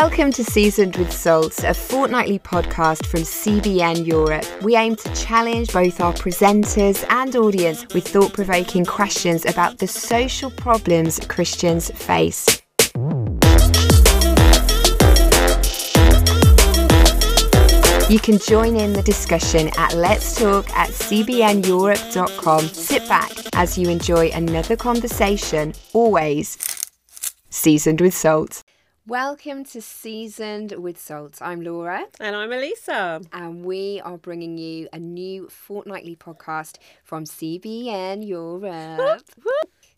Welcome to Seasoned with Salt, a fortnightly podcast from CBN Europe. We aim to challenge both our presenters and audience with thought provoking questions about the social problems Christians face. You can join in the discussion at Let's Talk at cbneurope.com. Sit back as you enjoy another conversation, always seasoned with salt. Welcome to Seasoned with Salt. I'm Laura. And I'm Elisa. And we are bringing you a new fortnightly podcast from CBN Europe.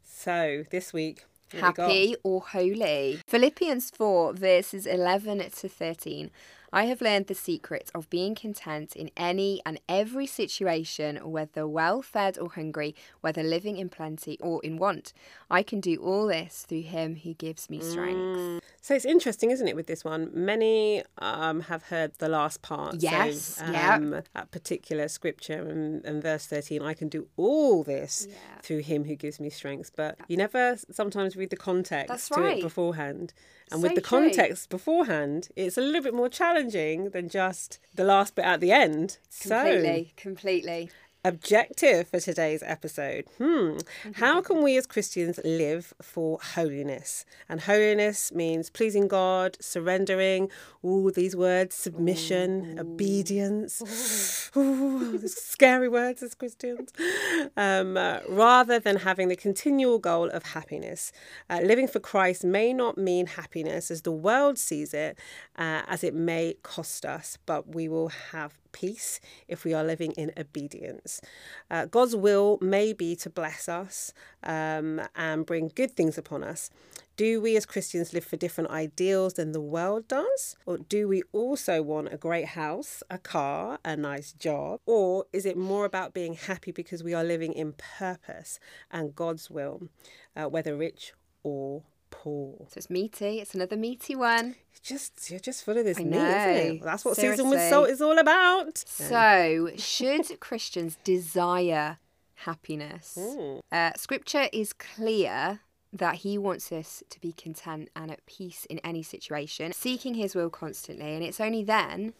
so, this week, Happy or holy? Philippians 4, verses 11 to 13. I have learned the secret of being content in any and every situation, whether well fed or hungry, whether living in plenty or in want. I can do all this through him who gives me strength. Mm. So it's interesting, isn't it, with this one? Many um, have heard the last part. Yes. So, um, yeah. That particular scripture and, and, verse 13 I can do all this yeah. through him who gives me strength. But you never sometimes read the context That's to it beforehand. And so with the true. context beforehand, it's a little bit more challenging than just the last bit at the end. Completely, so, completely objective for today's episode. Hmm. How can we as Christians live for holiness? And holiness means pleasing God, surrendering, all these words, submission, Ooh. obedience. Ooh, scary words as Christians. Um, uh, rather than having the continual goal of happiness. Uh, living for Christ may not mean happiness as the world sees it, uh, as it may cost us, but we will have peace if we are living in obedience. Uh, God's will may be to bless us um, and bring good things upon us. Do we as Christians live for different ideals than the world does? Or do we also want a great house, a car, a nice job? Or is it more about being happy because we are living in purpose and God's will, uh, whether rich or poor. So it's meaty. It's another meaty one. just you're just full of this I meat, know. isn't it? Well, that's what Seriously. season with salt is all about. So, should Christians desire happiness? Mm. Uh, scripture is clear that he wants us to be content and at peace in any situation, seeking his will constantly, and it's only then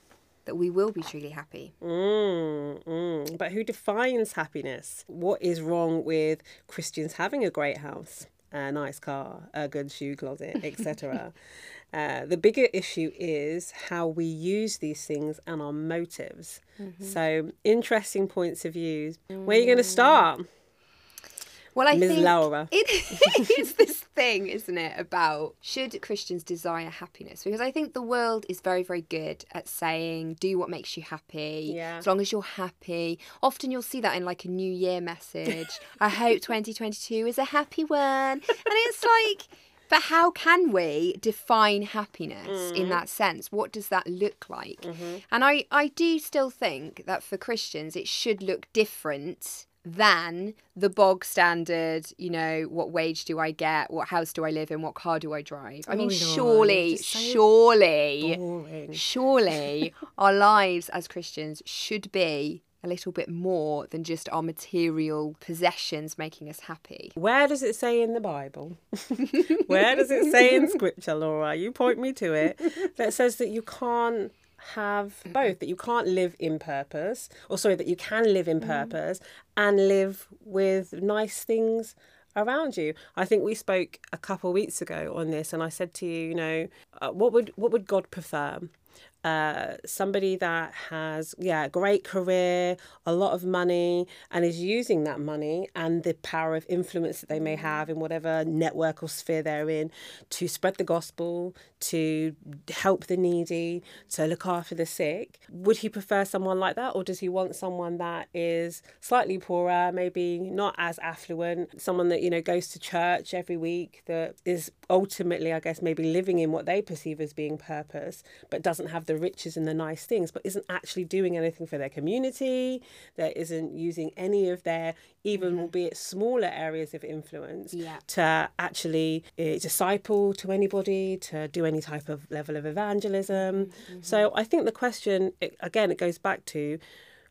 that we will be truly happy. Mm, mm. But who defines happiness? What is wrong with Christians having a great house? A nice car, a good shoe closet, etc. uh, the bigger issue is how we use these things and our motives. Mm-hmm. So, interesting points of view. Where are you going to start? Well, I Ms. think Laura. it is this thing, isn't it, about should Christians desire happiness? Because I think the world is very, very good at saying, do what makes you happy. Yeah. As long as you're happy. Often you'll see that in like a New Year message. I hope 2022 is a happy one. And it's like, but how can we define happiness mm. in that sense? What does that look like? Mm-hmm. And I, I do still think that for Christians, it should look different than the bog standard, you know, what wage do I get? What house do I live in? What car do I drive? I mean, oh, surely, so surely, boring. surely our lives as Christians should be a little bit more than just our material possessions making us happy. Where does it say in the Bible? Where does it say in Scripture, Laura? You point me to it that says that you can't have both that you can't live in purpose or sorry that you can live in purpose and live with nice things around you. I think we spoke a couple of weeks ago on this and i said to you you know uh, what would what would god prefer uh, somebody that has yeah a great career a lot of money and is using that money and the power of influence that they may have in whatever network or sphere they're in to spread the gospel to help the needy to look after the sick. Would he prefer someone like that or does he want someone that is slightly poorer maybe not as affluent someone that you know goes to church every week that is ultimately i guess maybe living in what they perceive as being purpose but doesn't have the riches and the nice things, but isn't actually doing anything for their community, that isn't using any of their, even albeit smaller areas of influence, yeah. to actually uh, disciple to anybody, to do any type of level of evangelism. Mm-hmm. So I think the question, it, again, it goes back to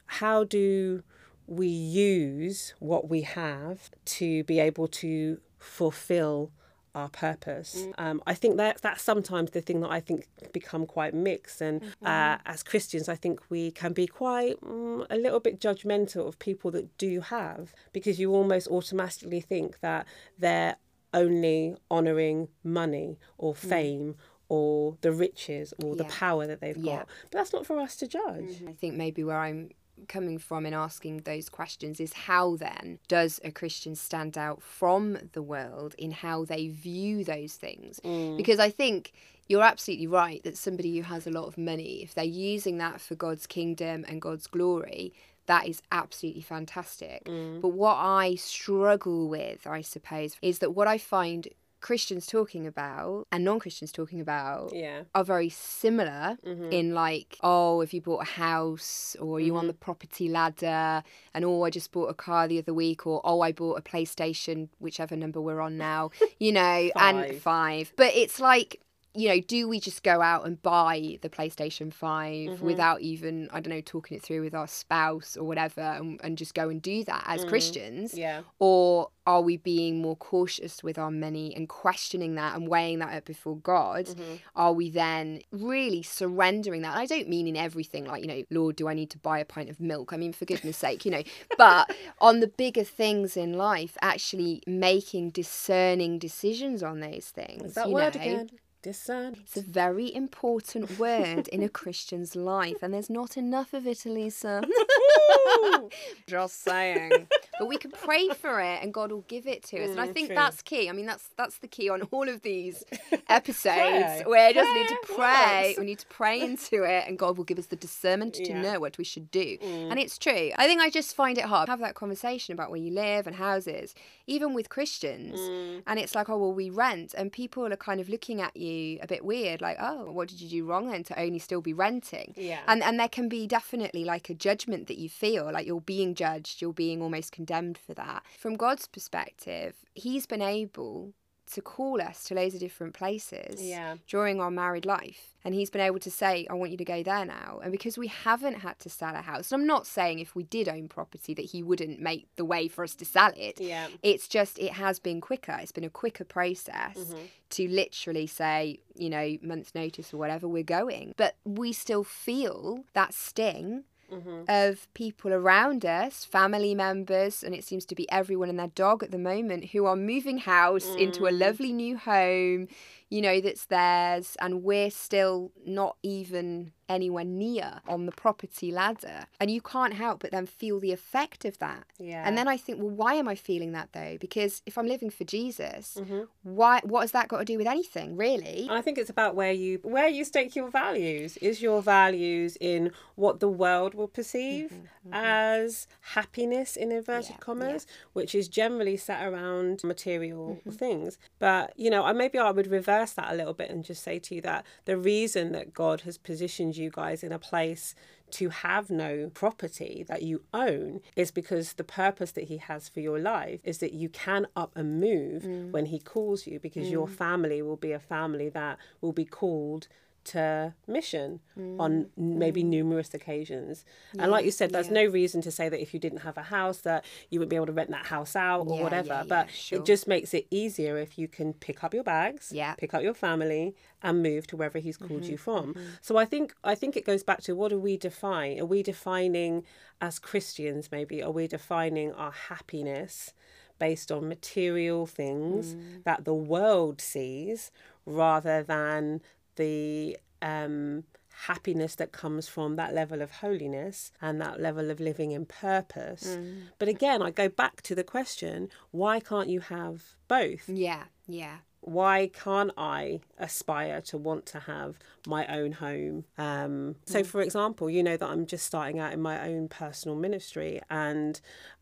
how do we use what we have to be able to fulfill our purpose. Um, I think that that's sometimes the thing that I think become quite mixed. And uh, as Christians, I think we can be quite mm, a little bit judgmental of people that do have, because you almost automatically think that they're only honouring money or fame or the riches or the power that they've Yeah. got. But that's not for us to judge. I think maybe where I'm coming from in asking those questions is how then does a Christian stand out from the world in how they view those things? Mm. Because I think you're absolutely right that somebody who has a lot of money, if they're using that for God's kingdom and God's glory, that is absolutely fantastic. Mm. But what I struggle with, I suppose, is that what I find Christians talking about and non Christians talking about Yeah. are very similar mm-hmm. in like, oh, if you bought a house or you on mm-hmm. the property ladder and oh, I just bought a car the other week or oh, I bought a PlayStation, whichever number we're on now, you know, and Five. five. But it's like, you know, do we just go out and buy the PlayStation 5 mm-hmm. without even, I don't know, talking it through with our spouse or whatever and, and just go and do that as mm. Christians? Yeah. Or are we being more cautious with our money and questioning that and weighing that up before God? Mm-hmm. Are we then really surrendering that? I don't mean in everything, like, you know, Lord, do I need to buy a pint of milk? I mean, for goodness sake, you know, but on the bigger things in life, actually making discerning decisions on those things. Is that you word know? again? Discern. It's a very important word in a Christian's life, and there's not enough of it, Elisa. Just saying. But we can pray for it, and God will give it to us. and I Mm, think true. that's key. I mean, that's that's the key on all of these episodes. We just need to pray. works. We need to pray into it, and God will give us the discernment to Yeah. Mm. know what we should do. And it's true. I think I just find it hard to have that conversation about where you live and houses, even with Christians. Mm. And it's like, oh, well, we rent. And people are kind of looking at you a bit weird, like, oh, what did you do wrong then to only still be renting? Yeah. And, and there can be definitely like a judgment that you feel, like you're being judged, you're being almost condemned for that. From God's perspective, He's been able to call us to loads of different places Yeah. during our married life. And he's been able to say, I want you to go there now. And because we haven't had to sell a house, and I'm not saying if we did own property that he wouldn't make the way for us to sell it. Yeah. It's just, it has been quicker. It's been a quicker process Mm-hmm. to literally say, you know, month's notice or whatever, we're going. But we still feel that sting Mm-hmm. of people around us, family members, and it seems to be everyone and their dog at the moment who are moving house into Mm. a lovely new home, you know, that's theirs, and we're still not even anywhere near on the property ladder. And you can't help but then feel the effect of that. Yeah. And then I think, well, why am I feeling that though? Because if I'm living for Jesus, Mm-hmm. why what has that got to do with anything, really? I think it's about where you where you stake your values. Is your values in what the world will perceive mm-hmm, mm-hmm. as happiness in inverted Yeah, commas, which is generally set around material mm-hmm. things. But you know, I maybe I would reverse that a little bit and just say to you that the reason that God has positioned you guys in a place to have no property that you own is because the purpose that he has for your life is that you can up and move mm. when he calls you because your mm. family will be a family that will be called to mission on maybe numerous occasions. and like you said, there's no reason to say that if you didn't have a house that you wouldn't be able to rent that house out or Yeah, whatever. yeah, but yeah, sure. it just makes it easier if you can pick up your bags, Yeah. pick up your family and move to wherever he's called Mm-hmm, you from. So I think I think it goes back to what do we define? Are we defining as Christians maybe are we defining our happiness based on material things Mm. that the world sees rather than the um happiness that comes from that level of holiness and that level of living in purpose. Mm. But again, I go back to the question, why can't you have both? Yeah, yeah. why can't I aspire to want to have my own home? Um, so, for example, you know that I'm just starting out in my own personal ministry, and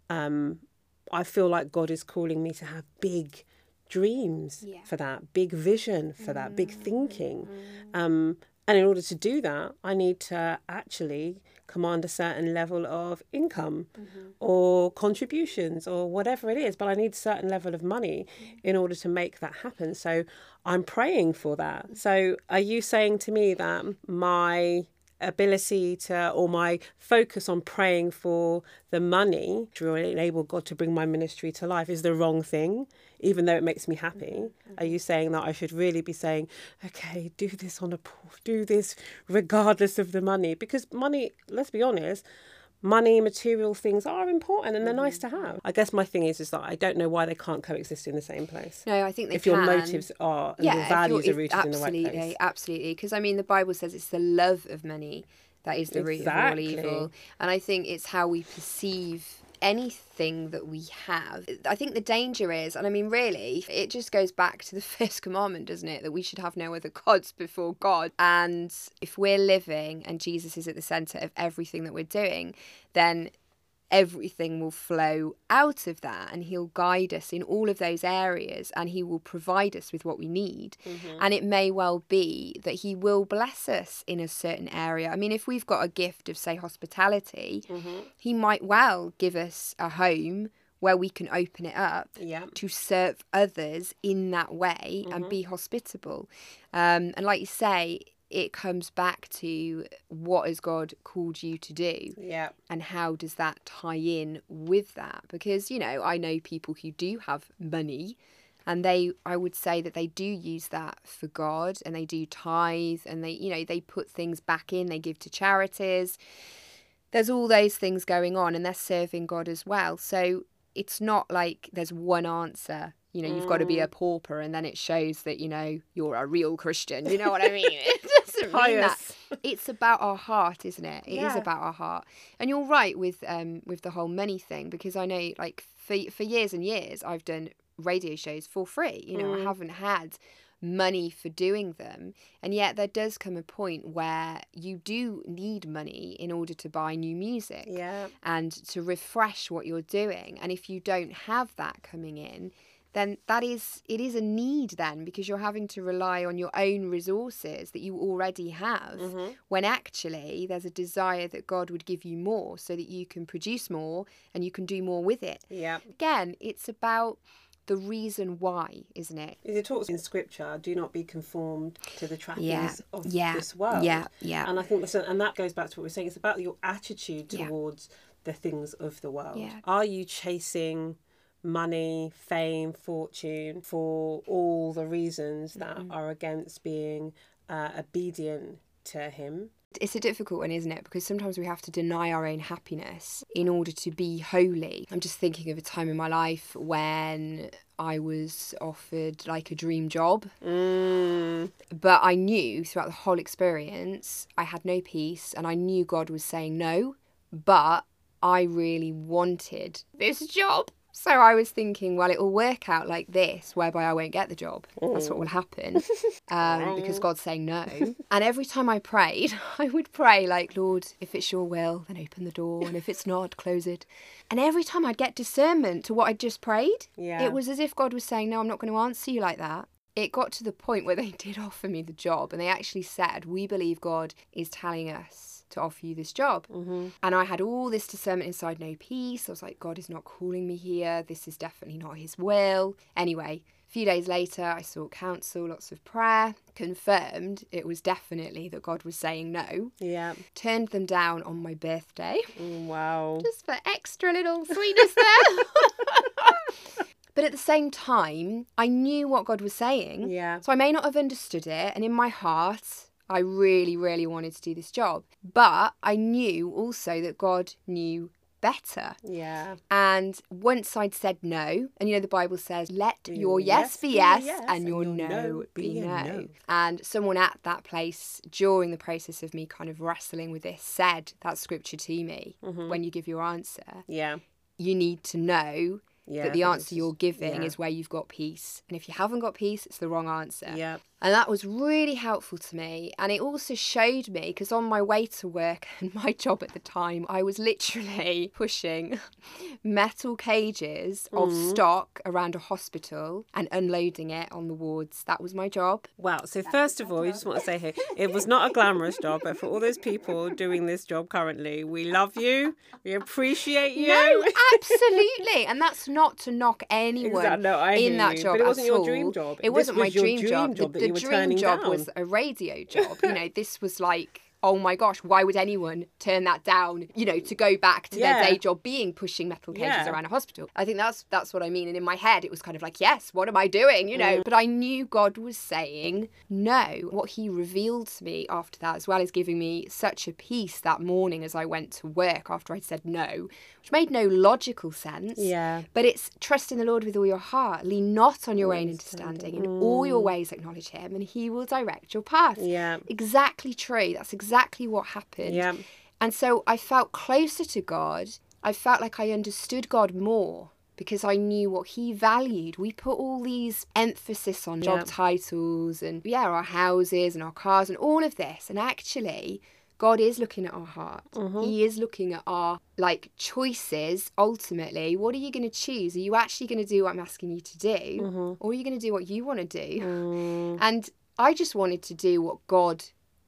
um, I feel like God is calling me to have big dreams Yeah. for that, big vision for that, big thinking. Um, and in order to do that, I need to actually command a certain level of income or contributions or whatever it is. But I need a certain level of money in order to make that happen. So I'm praying for that. So are you saying to me that my ability to or my focus on praying for the money to enable God to bring my ministry to life is the wrong thing, even though it makes me happy. Mm-hmm. Are you saying that I should really be saying, okay, do this on a do this regardless of the money? Because money, let's be honest, money, material things are important and they're nice to mm. have. I guess my thing is is that I don't know why they can't coexist in the same place. No, I think they if can. your motives are and yeah, your values are rooted absolutely, in the right place. Absolutely, because I mean, the Bible says it's the love of money that is the root of all evil, and I think it's how we perceive anything that we have. I think the danger is, and I mean, really, it just goes back to the first commandment, doesn't it? That we should have no other gods before God. And if we're living and Jesus is at the center of everything that we're doing, then everything will flow out of that and he'll guide us in all of those areas and he will provide us with what we need. Mm-hmm. And it may well be that he will bless us in a certain area. I mean if we've got a gift of say hospitality mm-hmm. he might well give us a home where we can open it up Yeah. to serve others in that way and mm-hmm. be hospitable. Um, and like you say it comes back to what has god called you to do Yeah. and how does that tie in with that? Because you know i know people who do have money and they i would say that they do use that for god and they do tithe and they you know they put things back in they give to charities. There's all those things going on and they're serving god as well. So it's not like there's one answer. You know you've got to be a mm. pauper and then it shows that you know you're a real christian. You know what i mean doesn't mean that. It's about our heart isn't it? It is Yeah. about our heart. And you're right with um with the whole money thing because i know like for for years and years i've done radio shows for free you know i haven't had money for doing them. And yet there does come a point where you do need money in order to buy new music Yeah. and to refresh what you're doing. And if you don't have that coming in then that is it is a need then because you're having to rely on your own resources that you already have mm-hmm. when actually there's a desire that God would give you more so that you can produce more and you can do more with it Yeah. again it's about the reason why isn't it It talks in scripture, do not be conformed to the trappings Yeah, of yeah, this world. yeah, yeah. And I think that's, and that goes back to what we're saying. It's about your attitude Yeah. towards the things of the world. Yeah. Are you chasing money, fame, fortune for all the reasons that Mm-hmm. are against being uh, obedient to Him? It's a difficult one, isn't it? Because sometimes we have to deny our own happiness in order to be holy. I'm just thinking of a time in my life when I was offered like a dream job, Mm, but I knew throughout the whole experience I had no peace and I knew God was saying no, but I really wanted this job. So I was thinking, well, it will work out like this, whereby I won't get the job. That's what will happen um, because God's saying no. And every time I prayed, I would pray, like, Lord, if it's your will, then open the door. And if it's not, close it. And every time I'd get discernment to what I'd just prayed, Yeah. it was as if God was saying, no, I'm not going to answer you like that. It got to the point where they did offer me the job and they actually said, We believe God is telling us to offer you this job. Mm-hmm. And I had all this discernment inside, no peace. I was like, God is not calling me here. This is definitely not his will. Anyway, a few days later, I sought counsel, lots of prayer, confirmed it was definitely that God was saying no. yeah. Turned them down on my birthday Mm, Wow. just for extra little sweetness there. but at the same time, I knew what God was saying. Yeah. So I may not have understood it. And in my heart, I really, really wanted to do this job. But I knew also that God knew better. Yeah. And once I'd said no, and you know, the Bible says, let mm, your yes, be yes, and your no be no. And someone at that place during the process of me kind of wrestling with this said that scripture to me mm-hmm. when you give your answer, Yeah. you need to know Yeah. that the answer you're giving yeah. is where you've got peace. And if you haven't got peace, it's the wrong answer. Yeah. And that was really helpful to me. And it also showed me, because on my way to work and my job at the time, I was literally pushing metal cages of Mm. stock around a hospital and unloading it on the wards. That was my job. Wow. So first of all, we just want to say here, it was not a glamorous job, but for all those people doing this job currently, we love you. We appreciate you. No, absolutely. And that's not to knock anyone Exact- no, I in that you. job But it wasn't at your all. dream job. It This wasn't was my your dream, dream job. job The, that you the were dream turning job down. was a radio job. You know, this was like oh my gosh, why would anyone turn that down? You know, to go back to Yeah. their day job being pushing metal cages Yeah. around a hospital. I think that's that's what I mean. And in my head, it was kind of like, yes, what am I doing? You Mm. know, but I knew God was saying no. What He revealed to me after that, as well as giving me such a peace that morning as I went to work after I'd said no, which made no logical sense. Yeah. But it's trust in the Lord with all your heart. Lean not on your own understanding. In all your ways, acknowledge Him, and He will direct your path. Mm. Yeah. Exactly true. That's exactly what happened. Yeah. And so I felt closer to God. I felt like I understood God more because I knew what He valued. We put all these emphasis on job Yeah. titles and, yeah, our houses and our cars and all of this. And actually, God is looking at our heart. Mm-hmm. He is looking at our like choices ultimately. What are you going to choose? Are you actually going to do what I'm asking you to do Mm-hmm. or are you going to do what you want to do? Mm. And I just wanted to do what God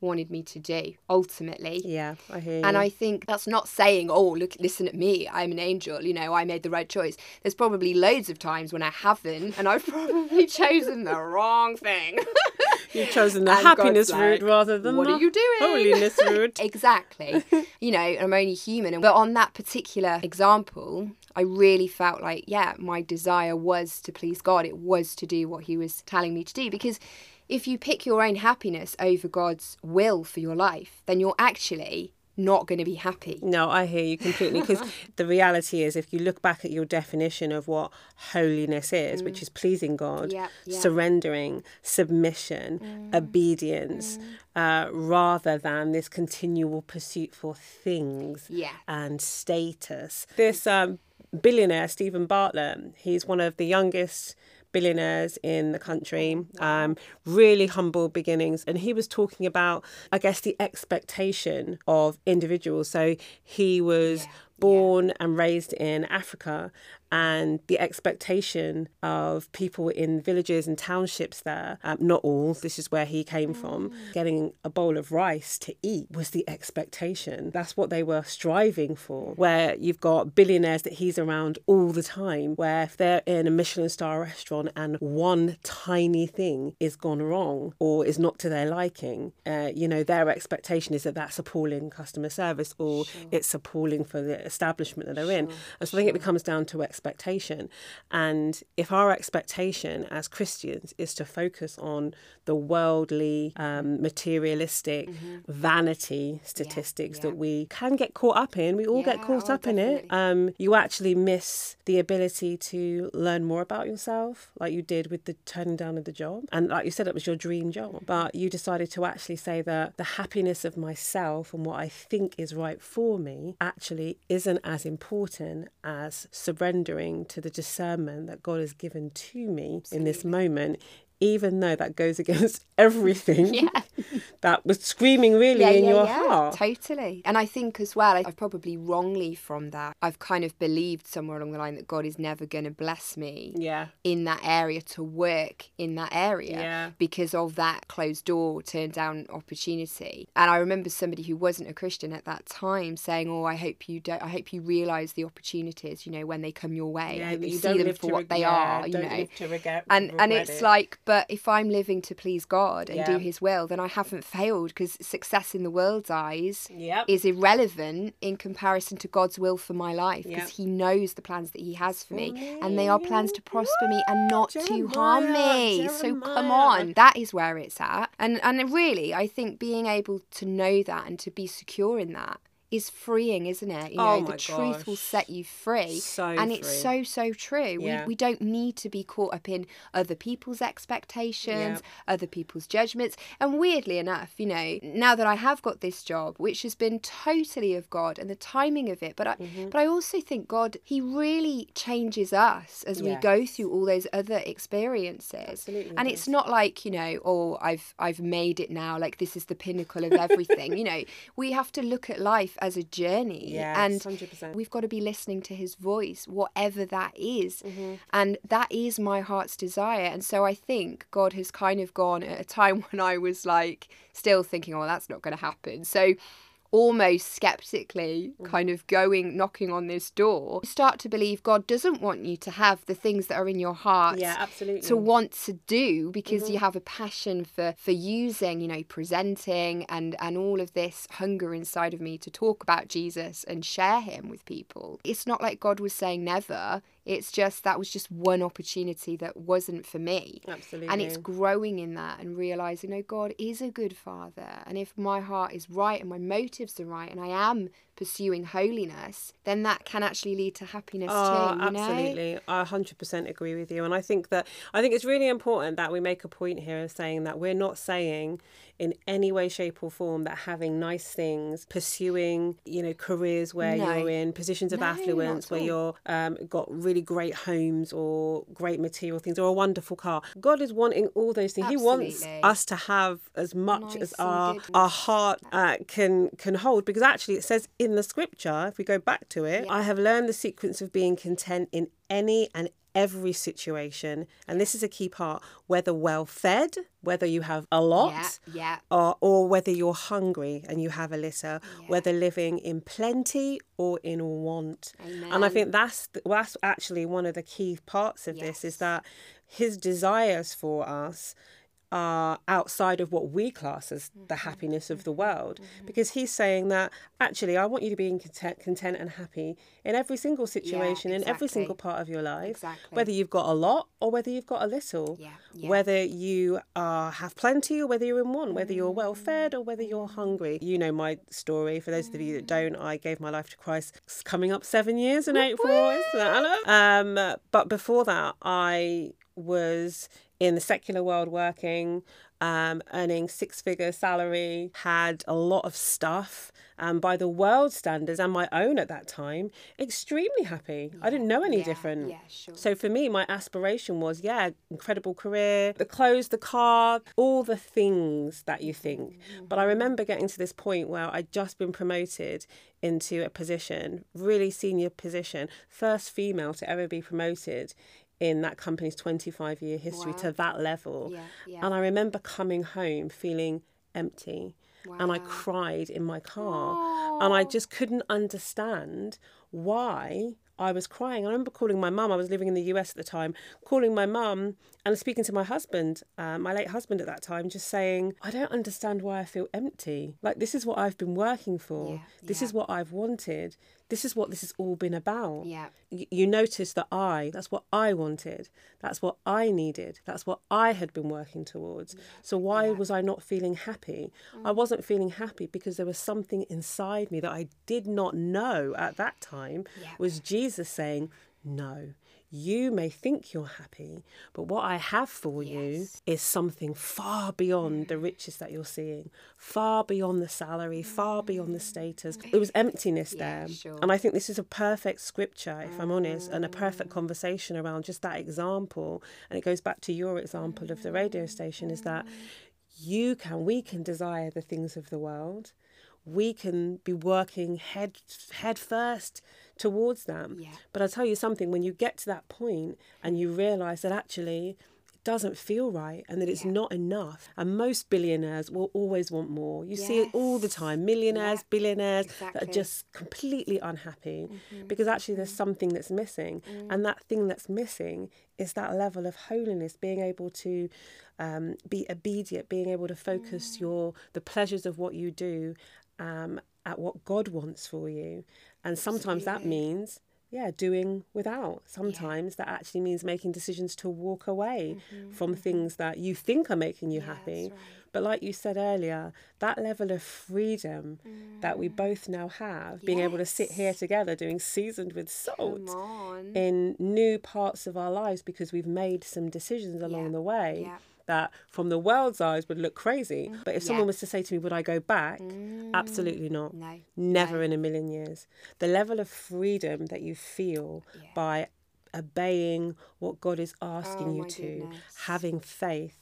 wanted me to do ultimately. Yeah, I hear you. And I think that's not saying, oh, look, listen at me, I'm an angel, you know, I made the right choice. There's probably loads of times when I haven't, and I've probably chosen the wrong thing. You've chosen the And happiness God's route rather than "What the are you doing?" holiness route. exactly. You know, I'm only human. But on that particular example, I really felt like, yeah, my desire was to please God. It was to do what He was telling me to do. Because if you pick your own happiness over God's will for your life, then you're actually not going to be happy. No, I hear you completely. Because the reality is, if you look back at your definition of what holiness is, which is pleasing God, Mm. Mm. surrendering, submission, obedience, uh, rather than this continual pursuit for things Yeah. and status. This um, billionaire, Steven Bartlett, he's one of the youngest billionaires in the country, um, really humble beginnings. And he was talking about, I guess, the expectation of individuals. So he was born and raised in Africa, and the expectation of people in villages and townships there, um, not all, this is where he came from, getting a bowl of rice to eat was the expectation. That's what they were striving for. Where you've got billionaires that he's around all the time, where if they're in a Michelin star restaurant and one tiny thing is gone wrong or is not to their liking, uh, you know, their expectation is that that's appalling customer service or it's appalling for the establishment that they're in. And so I think it becomes down to expectation. And if our expectation as Christians is to focus on the worldly, um, materialistic, vanity statistics yeah. that we can get caught up in, we all get caught oh, up in it. Um, you actually miss the ability to learn more about yourself, like you did with the turning down of the job. And like you said, it was your dream job, but you decided to actually say that the happiness of myself and what I think is right for me actually isn't as important as surrendering to the discernment that God has given to me in this moment. Even though that goes against everything Yeah. that was screaming really in your heart. Totally. And I think as well, I've probably wrongly from that, I've kind of believed somewhere along the line that God is never going to bless me Yeah. in that area to work in that area Yeah. because of that closed door, turned down opportunity. And I remember somebody who wasn't a Christian at that time saying, "Oh, I hope you don't. I hope you realise the opportunities. You know, when they come your way. You see don't them live for what reg- they yeah, are. You know." live to regret- and and it's it. like but if i'm living to please god and do his will then i haven't failed because success in the world's eyes Yep. is irrelevant in comparison to god's will for my life because Yeah. he knows the plans that he has for me and they are plans to prosper me and not to harm Jeremiah, me so come on that is where it's at and and really i think being able to know that and to be secure in that is freeing, isn't it? You know, Oh the my truth will set you free. So and it's so, so true. Yeah. We, we don't need to be caught up in other people's expectations, other people's judgments. And weirdly enough, you know, now that I have got this job, which has been totally of God and the timing of it, but I, Mm-hmm. but I also think God, He really changes us as we go through all those other experiences. Absolutely And it's not like, you know, oh, I've I've made it now, like this is the pinnacle of everything. you know, we have to look at life as a journey. Yes, and 100%. we've got to be listening to his voice, whatever that is. Mm-hmm. And that is my heart's desire. And so I think God has kind of gone at a time when I was like still thinking, oh, that's not going to happen. So almost skeptically Mm. kind of going knocking on this door, you start to believe God doesn't want you to have the things that are in your heart Yeah, absolutely. to want to do because Mm-hmm. you have a passion for for using you know presenting and and all of this hunger inside of me to talk about jesus and share him with people it's not like god was saying never it's just that was just one opportunity that wasn't for me Absolutely. and it's growing in that and realizing no god is a good father and if my heart is right and my motives are right and i am pursuing holiness then that can actually lead to happiness Oh, too you know? absolutely. I 100% agree with you. And I think that I think it's really important that we make a point here of saying that we're not saying in any way, shape, or form that having nice things, pursuing, you know, careers where No. you're in positions of No, affluence, where you're um, got really great homes or great material things or a wonderful car. God is wanting all those things. He wants us to have as much Nice as our good. our heart uh, can can hold. Because actually, it says in the scripture, if we go back to it, I have learned the sequence of being content in any and every situation. And this is a key part whether well fed, whether you have a lot, yeah yeah. or, or whether you're hungry and you have a little, whether living in plenty or in want. And I think that's that's actually one of the key parts of this is that his desires for us are outside of what we class as Mm-hmm. the happiness of the mm-hmm. world. Mm-hmm. Because he's saying that actually I want you to be in content, content and happy in every single situation in every single part of your life Exactly. whether you've got a lot or whether you've got a little. Yeah, yeah. whether you are have plenty or whether you're in want whether you're mm-hmm. well fed or whether you're hungry. You know my story for those of you that don't I gave my life to Christ. It's coming up seven years in April isn't that Anna? um but before that I was in the secular world working um, earning six figure salary, had a lot of stuff, and by the world standards and my own at that time, extremely happy. I didn't know any yeah, different. yeah, sure. So for me, my aspiration was, yeah, incredible career, the clothes, the car, all the things that you think. But I remember getting to this point where I'd just been promoted into a position, really senior position, first female to ever be promoted in that company's 25 year history Wow. to that level. Yeah, yeah. And I remember coming home feeling empty. And I cried in my car. And I just couldn't understand why I was crying. I remember calling my mum, I was living in the US at the time, calling my mum and speaking to my husband, uh, my late husband at that time, just saying, I don't understand why I feel empty. Like, this is what I've been working for. Yeah, this yeah. is what I've wanted. This is what this has all been about Yeah. y- you notice that I, that's what I wanted. That's what I needed. That's what I had been working towards. So why was I not feeling happy? I Mm. wasn't feeling happy because there was something inside me that I did not know at that time Yeah. was Jesus saying, no. You may think you're happy, but what I have for you is something far beyond the mm. riches that you're seeing, far beyond the salary, far beyond the mm. status. It was emptiness Yeah, there. sure. And I think this is a perfect scripture, if I'm honest, and a perfect mm. conversation around just that example. And it goes back to your example of the radio station is that you can, we can desire the things of the world. We can be working head head first towards them. Yeah. But I'll tell you something, when you get to that point and you realise that actually it doesn't feel right and that it's Yeah. not enough. And most billionaires will always want more. You see it all the time. Millionaires, Yeah. billionaires that are just completely unhappy Mm-hmm. because actually there's something that's missing. Mm. And that thing that's missing is that level of holiness, being able to um, be obedient, being able to Mm. focus your the pleasures of what you do um, at what God wants for you. And sometimes that means yeah, doing without. Sometimes that actually means making decisions to walk away from things that you think are making you Mm-hmm, Yeah, happy. right. But like you said earlier, that level of freedom that we both now have, being able to sit here Mm. Together doing seasoned with salt in new parts of our lives because we've made some decisions along Yeah, the way yeah. That from the world's eyes would look crazy. Mm. But if someone Yeah. was to say to me, would I go back? Mm. Absolutely not. No. Never in a million years. The level of freedom that you feel Yeah. by obeying what God is asking Oh, you to, goodness. having faith,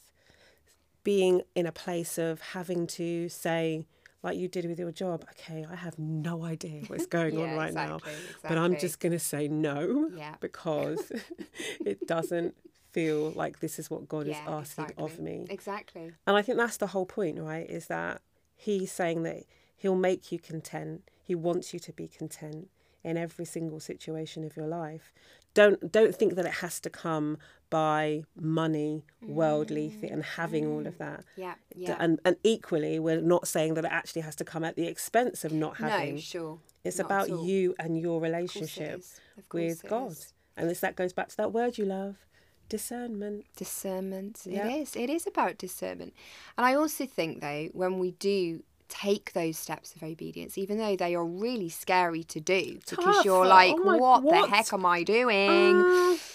being in a place of having to say, like you did with your job, okay, I have no idea what's going on Yeah, right now, exactly, but I'm just going to say no Yeah. because it doesn't feel like this is what God is Yeah, asking of me. Exactly. And I think that's the whole point, right? Is that he's saying that He'll make you content. He wants you to be content in every single situation of your life. Don't don't think that it has to come by money, worldly thing, and mm, having all of mm. that. Yeah, yeah. And and equally, we're not saying that it actually has to come at the expense of not having. no, sure. it's not about you and your Of course it relationship is. With God. is. And this that goes back to that word you love, discernment. Discernment. Yeah. It is. It is about discernment. And I also think, though, when we do take those steps of obedience, even though they are really scary to do, because Tough. you're like, Oh what, what? the heck am I doing?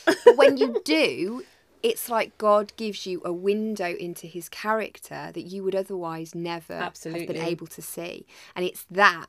Uh, but when you do, it's like God gives you a window into his character that you would otherwise never have been able to see. And it's that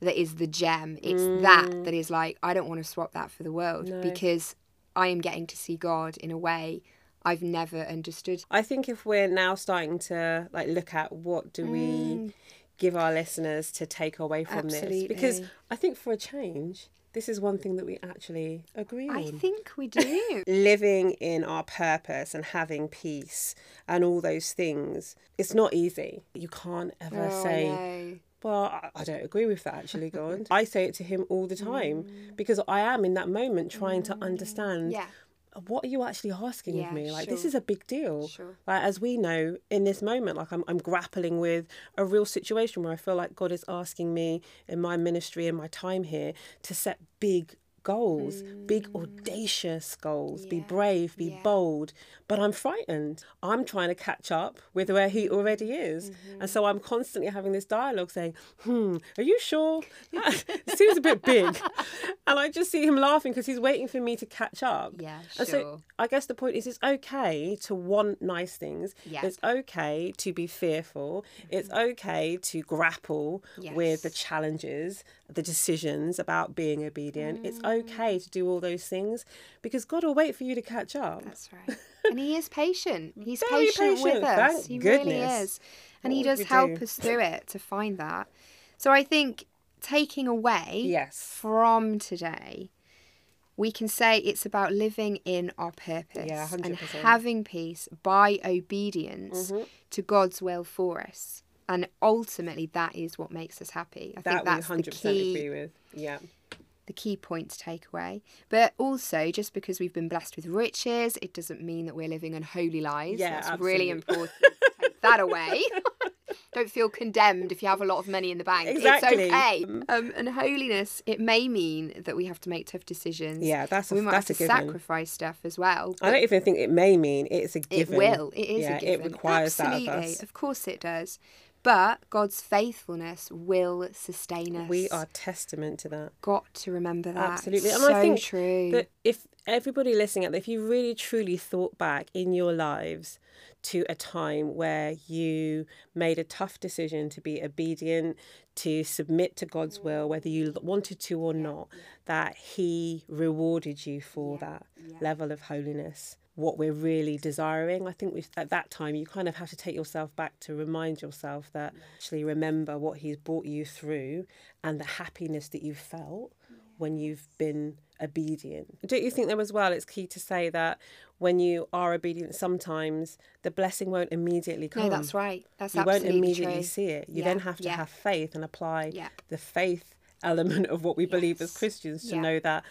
that is the gem. It's that that is like, I don't want to swap that for the world Mm. No. because I am getting to see God in a way I've never understood. I think if we're now starting to like look at what do we mm. give our listeners to take away from this, because I think for a change, this is one thing that we actually agree on. I think we do. living in our purpose and having peace and all those things it's not easy you can't ever Oh, say. Well I- i don't agree with that actually god i say it to him all the time Mm. because i am in that moment trying to understand Yeah. what are you actually asking Yeah, of me like this is a big deal Sure. like as we know in this moment like I'm, I'm grappling with a real situation where i feel like god is asking me in my ministry and my time here to set big goals big audacious goals be Mm. Brave be yeah. bold but i'm frightened i'm trying to catch up with where he already is Mm-hmm. and so i'm constantly having this dialogue saying hmm are you sure it seems a bit big and i just see him laughing because he's waiting for me to catch up Yeah, and sure. so I guess the point is it's okay to want nice things. Yeah. It's okay to be fearful. It's okay to grapple with the challenges, the decisions about being obedient. It's Mm. Okay to do all those things because God will wait for you to catch up. That's right. And he is patient. He's Very patient, with us. thank he really goodness. is. And What he does help do? us through it to find that. So I think taking away Yes. from today, we can say it's about living in our purpose Yeah, and having peace by obedience Mm-hmm. to God's will for us. And ultimately, that is what makes us happy. I That think we that's 100% the key agree with. Yeah. The key point to take away. But also, just because we've been blessed with riches, it doesn't mean that we're living unholy lives. Yeah, That's really absolutely. important to take that away. Don't feel condemned if you have a lot of money in the bank. Exactly. It's okay. Um, and holiness, it may mean that we have to make tough decisions. Yeah, that's a- we might that's have to sacrifice stuff as well. I don't even think it may mean it's a given. It will. It is yeah, a given. It requires Absolutely. that of us. Of course it does. But God's faithfulness will sustain us. We are testament to that. got to remember that. Absolutely. And so I think true. that if everybody listening out there, if you really truly thought back in your lives to a time where you made a tough decision to be obedient, to submit to God's will, whether you wanted to or not, that He rewarded you for that level of holiness. What we're really desiring, I think we've, at that time you kind of have to take yourself back to remind yourself that actually remember what He's brought you through and the happiness that you felt when you've been obedient. Don't you think, though, as well, it's key to say that when you are obedient, sometimes the blessing won't immediately come. No, that's right. That's You won't immediately true. see it. You Yeah, then have to yeah. have faith and apply Yeah. the faith element of what we believe as Christians to Yeah. know that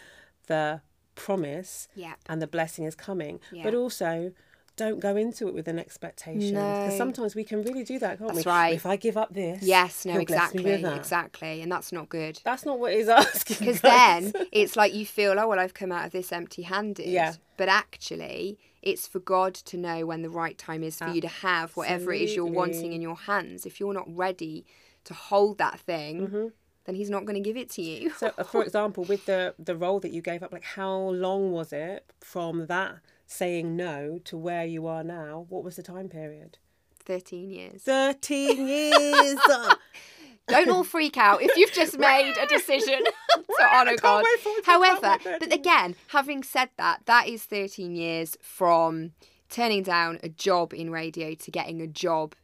the promise Yeah. and the blessing is coming. But also, don't go into it with an expectation. Because No. sometimes we can really do that, can't That's we? right. If I give up this, Yes, no, he'll bless me exactly, exactly, and that's not good. That's not what he's asking. Because then it's like you feel, oh well, I've come out of this empty-handed. Yeah. But actually, it's for God to know when the right time is for you to have whatever it is you're wanting in your hands. If you're not ready to hold that thing, Mm-hmm. Then He's not going to give it to you. So, uh, for example, with the the role that you gave up, like how long was it from that saying no to where you are now? What was the time period? Thirteen years. Thirteen years. Don't all freak out if you've just made a decision to honour God. wait for it to come However, but again, having said that, that is 13 years from turning down a job in radio to getting a job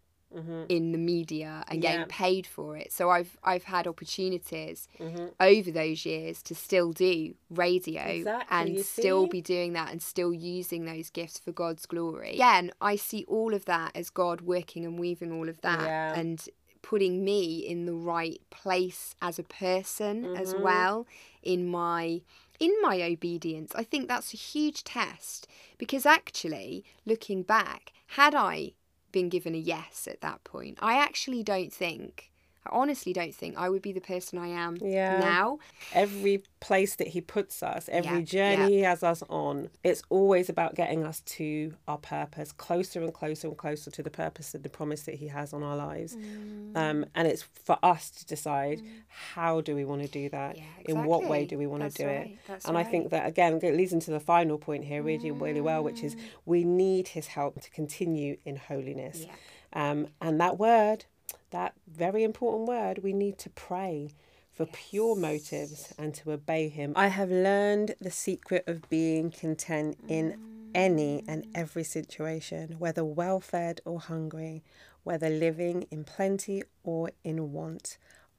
in the media and getting Mm-hmm. Paid for it. So I've I've had opportunities Mm-hmm. over those years to still do radio Exactly, and still see? be doing that and still using those gifts for God's glory. Again, I see all of that as God working and weaving all of that Yeah. and putting me in the right place as a person as well in my in my obedience. I think that's a huge test because actually, looking back, had I been given a yes at that point, I actually don't think I honestly don't think I would be the person I am Yeah. now. every place that he puts us, every Yeah, journey yeah. he has us on, it's always about getting us to our purpose, closer and closer and closer to the purpose and the promise that he has on our lives. Mm. Um, and it's for us to decide how do we want to do that, Yeah, in what way do we want That's to do right, it. that's and I think that again it leads into the final point here really, really well, which is we need his help to continue in holiness. Um, and that word, that very important word, we need to pray for pure motives and to obey Him. I have learned the secret of being content in mm. any and every situation, whether well fed or hungry, whether living in plenty or in want.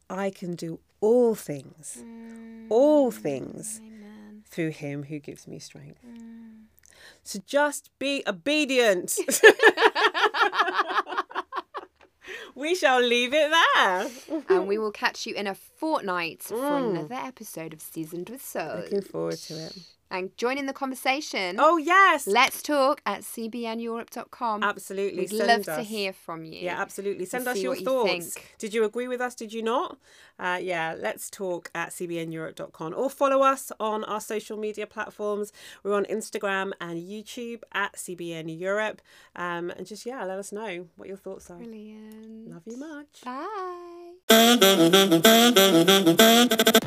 I can do all things, all mm. things through Him who gives me strength. Mm. So just be obedient. we shall leave it there. and we will catch you in a fortnight for mm. another episode of Seasoned with Salt. Looking forward to it. And join in the conversation. Oh yes, Let's talk at cbneurope.com. absolutely. We'd Send love to hear from you. Yeah, absolutely. Send us your what you thoughts. Did you agree with us? Did you not? Uh, yeah, let's talk at cbneurope.com or follow us on our social media platforms. We're on Instagram and YouTube at CBN Europe. Um, and just, yeah, let us know what your thoughts are. Brilliant. Love you much. Bye.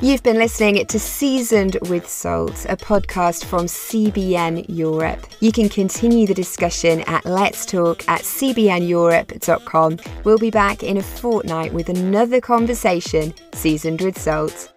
You've been listening to Seasoned with Salt, a podcast from CBN Europe. You can continue the discussion at Let's Talk at cbneurope.com. We'll be back in a fortnight with another conversation, Seasoned with Salt.